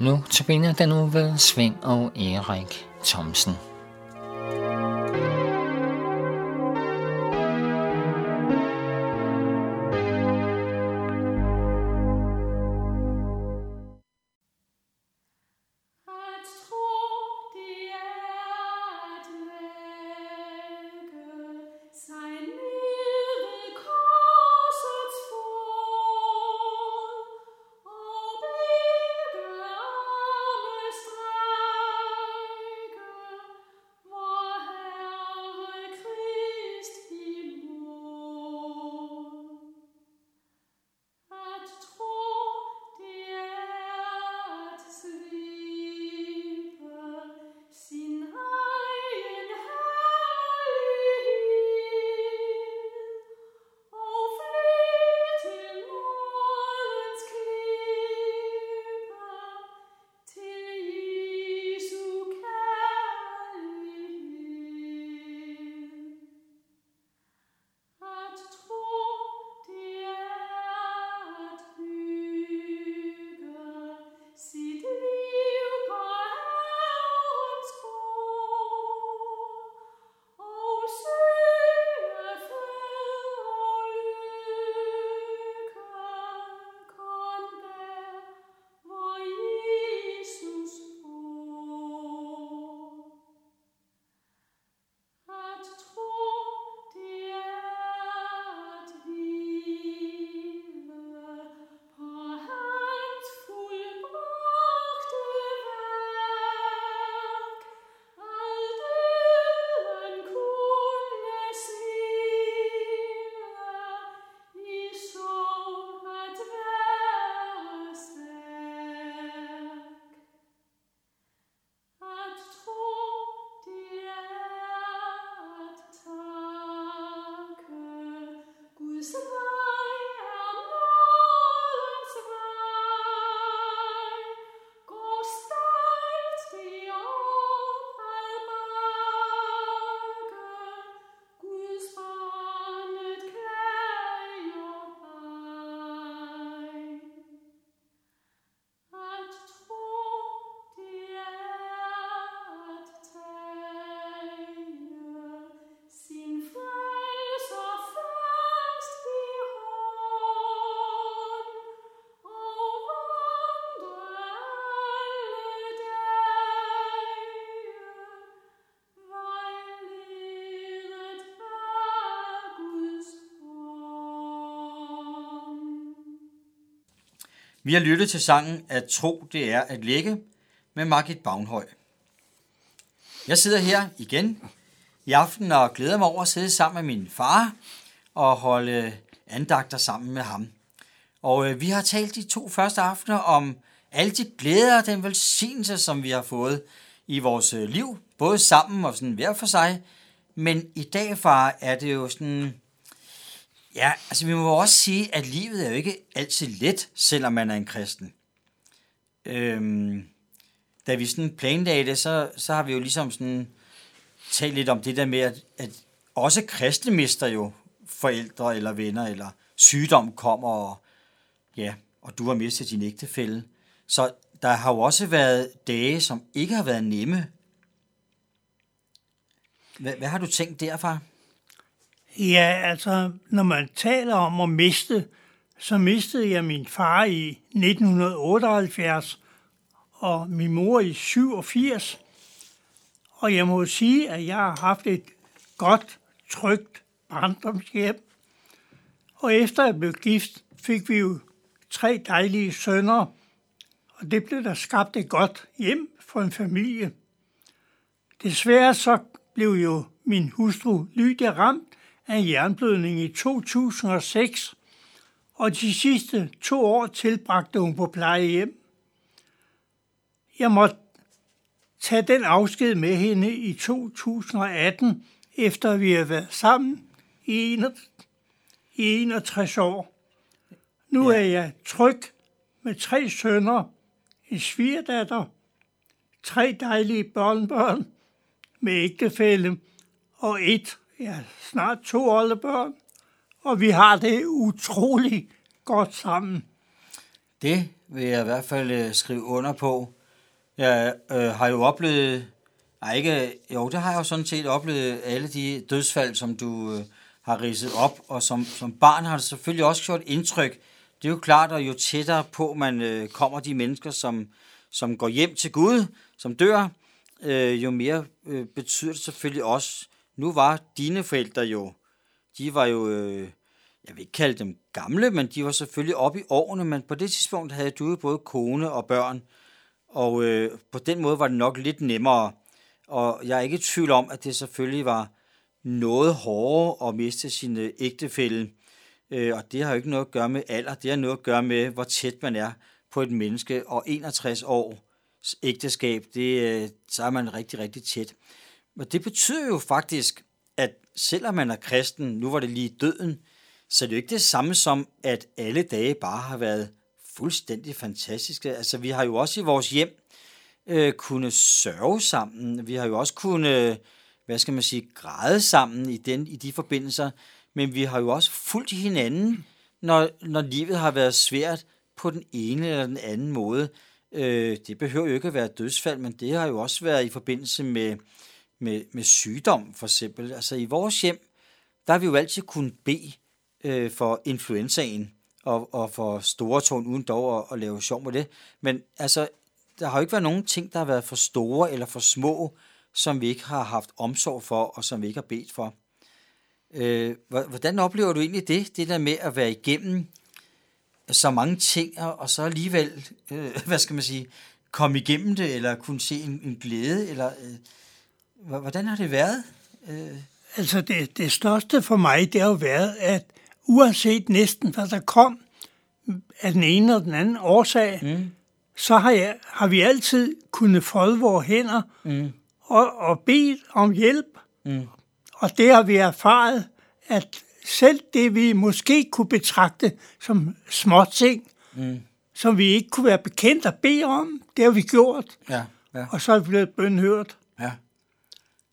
Nu tabiner den nu ved Svend og Erik Thomsen. Vi har lyttet til sangen At tro, det er at ligge med Margit Bagnhøj. Jeg sidder her igen i aften og glæder mig over at sidde sammen med min far og holde andagter sammen med ham. Og øh, vi har talt de to første aftener om alle de glæder og den velsignelse, som vi har fået i vores øh, liv, både sammen og sådan hver for sig. Men i dag, far, er det jo sådan Ja, altså vi må også sige, at livet er jo ikke altid let, selvom man er en kristen. Øhm, da vi sådan planlagde det, så, så har vi jo ligesom sådan talt lidt om det der med, at, at også kristne mister jo forældre eller venner, eller sygdom kommer, og, ja, og du har mistet din ægtefælde. Så der har jo også været dage, som ikke har været nemme. Hvad, hvad har du tænkt derfra? Ja, altså, når man taler om at miste, så mistede jeg min far i 1978 og min mor i 87. Og jeg må sige, at jeg har haft et godt, trygt barndomshjem. Og efter jeg blev gift, fik vi jo tre dejlige sønner, og det blev der skabt et godt hjem for en familie. Desværre så blev jo min hustru Lydia ramt af en jernblødning i 2006, og de sidste to år tilbragte hun på plejehjem. Jeg måtte tage den afsked med hende i 2018, efter vi har været sammen i 61 år. Nu ja. er jeg tryg med tre sønner, en svigerdatter, tre dejlige børnebørn med ægtefælle og et ja, snart to børn, og vi har det utrolig godt sammen. Det vil jeg i hvert fald øh, skrive under på. Jeg øh, har jo oplevet, nej ikke, jo det har jeg jo sådan set oplevet alle de dødsfald, som du øh, har ridset op, og som, som barn har det selvfølgelig også gjort indtryk. Det er jo klart, at jo tættere på man øh, kommer de mennesker, som, som går hjem til Gud, som dør, øh, jo mere øh, betyder det selvfølgelig også. Nu var dine forældre jo, de var jo, øh, jeg vil ikke kalde dem gamle, men de var selvfølgelig oppe i årene, men på det tidspunkt havde du jo både kone og børn, og øh, på den måde var det nok lidt nemmere. Og jeg er ikke i tvivl om, at det selvfølgelig var noget hårdere at miste sin øh, ægtefælle. Øh, og det har jo ikke noget at gøre med alder, det har noget at gøre med, hvor tæt man er på et menneske. Og 61 år ægteskab, det, øh, så er man rigtig, rigtig tæt. Men det betyder jo faktisk, at selvom man er kristen, nu var det lige døden, så er det jo ikke det samme som, at alle dage bare har været fuldstændig fantastiske. Altså, vi har jo også i vores hjem øh, kunne sørge sammen. Vi har jo også kunne, hvad skal man sige, græde sammen i, den, i de forbindelser. Men vi har jo også fulgt hinanden, når, når livet har været svært på den ene eller den anden måde. Øh, det behøver jo ikke at være dødsfald, men det har jo også været i forbindelse med, med, med sygdom, for eksempel. Altså i vores hjem, der har vi jo altid kunnet bede øh, for influenzaen og, og for store tårn, uden dog at, at lave sjov med det. Men altså, der har jo ikke været nogen ting, der har været for store eller for små, som vi ikke har haft omsorg for, og som vi ikke har bedt for. Øh, hvordan oplever du egentlig det, det der med at være igennem så mange ting, og så alligevel, øh, hvad skal man sige, komme igennem det, eller kunne se en, en glæde, eller øh, hvordan har det været? Øh. Altså det, det største for mig, det har jo været, at uanset næsten hvad der kom af den ene og den anden årsag, mm. så har, jeg, har vi altid kunnet folde vores hænder mm. og, og bede om hjælp. Mm. Og det har vi erfaret, at selv det, vi måske kunne betragte som små ting, mm. som vi ikke kunne være bekendt at bede om, det har vi gjort. Ja, ja. Og så er vi blevet bønhørt.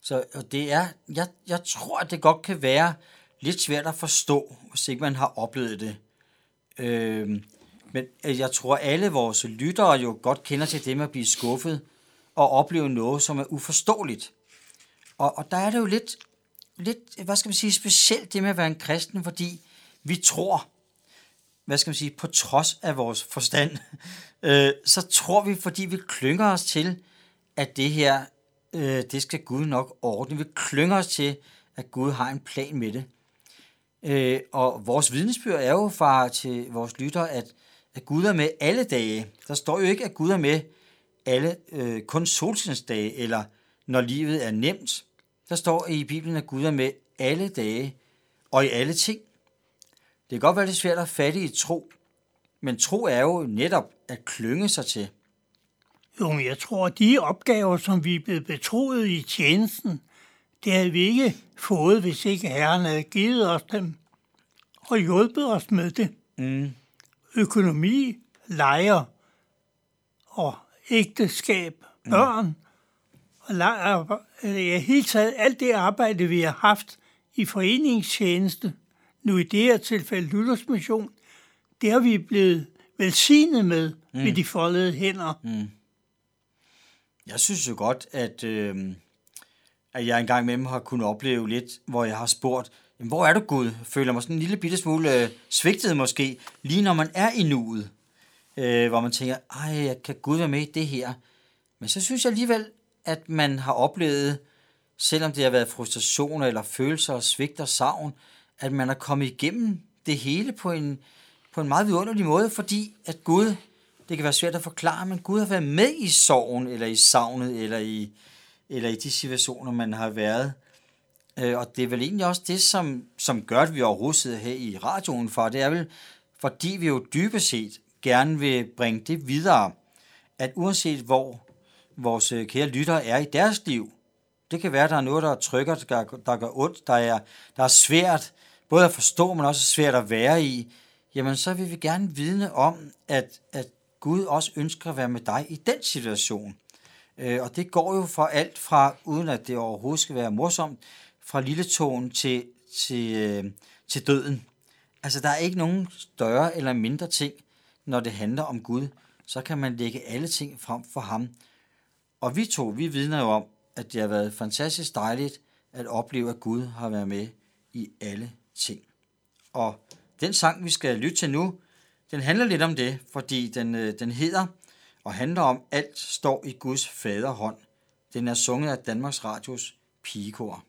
Så og det er, jeg, jeg tror, at det godt kan være lidt svært at forstå, hvis ikke man har oplevet det. Øhm, øh, men jeg tror, alle vores lyttere jo godt kender til det med at blive skuffet og opleve noget, som er uforståeligt. Og, og der er det jo lidt lidt, hvad skal man sige, specielt det med at være en kristen, fordi vi tror, hvad skal man sige, på trods af vores forstand, øh, så tror vi, fordi vi klynger os til, at det her, øh, det skal Gud nok ordne. Vi klynger os til, at Gud har en plan med det. Øh, og vores vidnesbyrd er jo fra til vores lytter, at, at Gud er med alle dage. Der står jo ikke, at Gud er med alle, øh, kun solskinsdage, eller når livet er nemt. Der står i Bibelen, at Gud er med alle dage og i alle ting. Det kan godt være lidt svært at fatte i tro, men tro er jo netop at klynge sig til. Jo, men jeg tror, at de opgaver, som vi blevet betroet i tjenesten, det havde vi ikke fået, hvis ikke Herren havde givet os dem og hjulpet os med det. Mm. Økonomi, lejer og ægteskab, børn, mm og jeg helt taget alt det arbejde, vi har haft i foreningstjeneste, nu i det her tilfælde Luthersmission, det har vi blevet velsignet med mm. med de foldede hænder. Mm. Jeg synes jo godt, at, øh, at jeg engang med dem har kunnet opleve lidt, hvor jeg har spurgt, jamen, hvor er du Gud? Føler mig sådan en lille bitte smule øh, svigtet måske, lige når man er i nuet. Øh, hvor man tænker, ej, kan Gud være med i det her? Men så synes jeg alligevel, at man har oplevet, selvom det har været frustrationer eller følelser og svigt og savn, at man er kommet igennem det hele på en, på en meget vidunderlig måde, fordi at Gud, det kan være svært at forklare, men Gud har været med i sorgen, eller i savnet, eller i, eller i de situationer, man har været. Øh, og det er vel egentlig også det, som, som gør, at vi overhovedet sidder her i radioen for. Det er vel, fordi vi jo dybest set gerne vil bringe det videre, at uanset hvor vores øh, kære lyttere er i deres liv. Det kan være, at der er noget, der trykker, der, der gør ondt, der er, der er svært både at forstå, men også svært at være i. Jamen, så vil vi gerne vidne om, at, at Gud også ønsker at være med dig i den situation. Øh, og det går jo fra alt fra, uden at det overhovedet skal være morsomt, fra lille tåen til, til, øh, til døden. Altså, der er ikke nogen større eller mindre ting, når det handler om Gud, så kan man lægge alle ting frem for ham. Og vi to, vi vidner jo om, at det har været fantastisk dejligt at opleve, at Gud har været med i alle ting. Og den sang, vi skal lytte til nu, den handler lidt om det, fordi den, øh, den hedder og handler om, alt står i Guds faderhånd. Den er sunget af Danmarks Radios pigekor.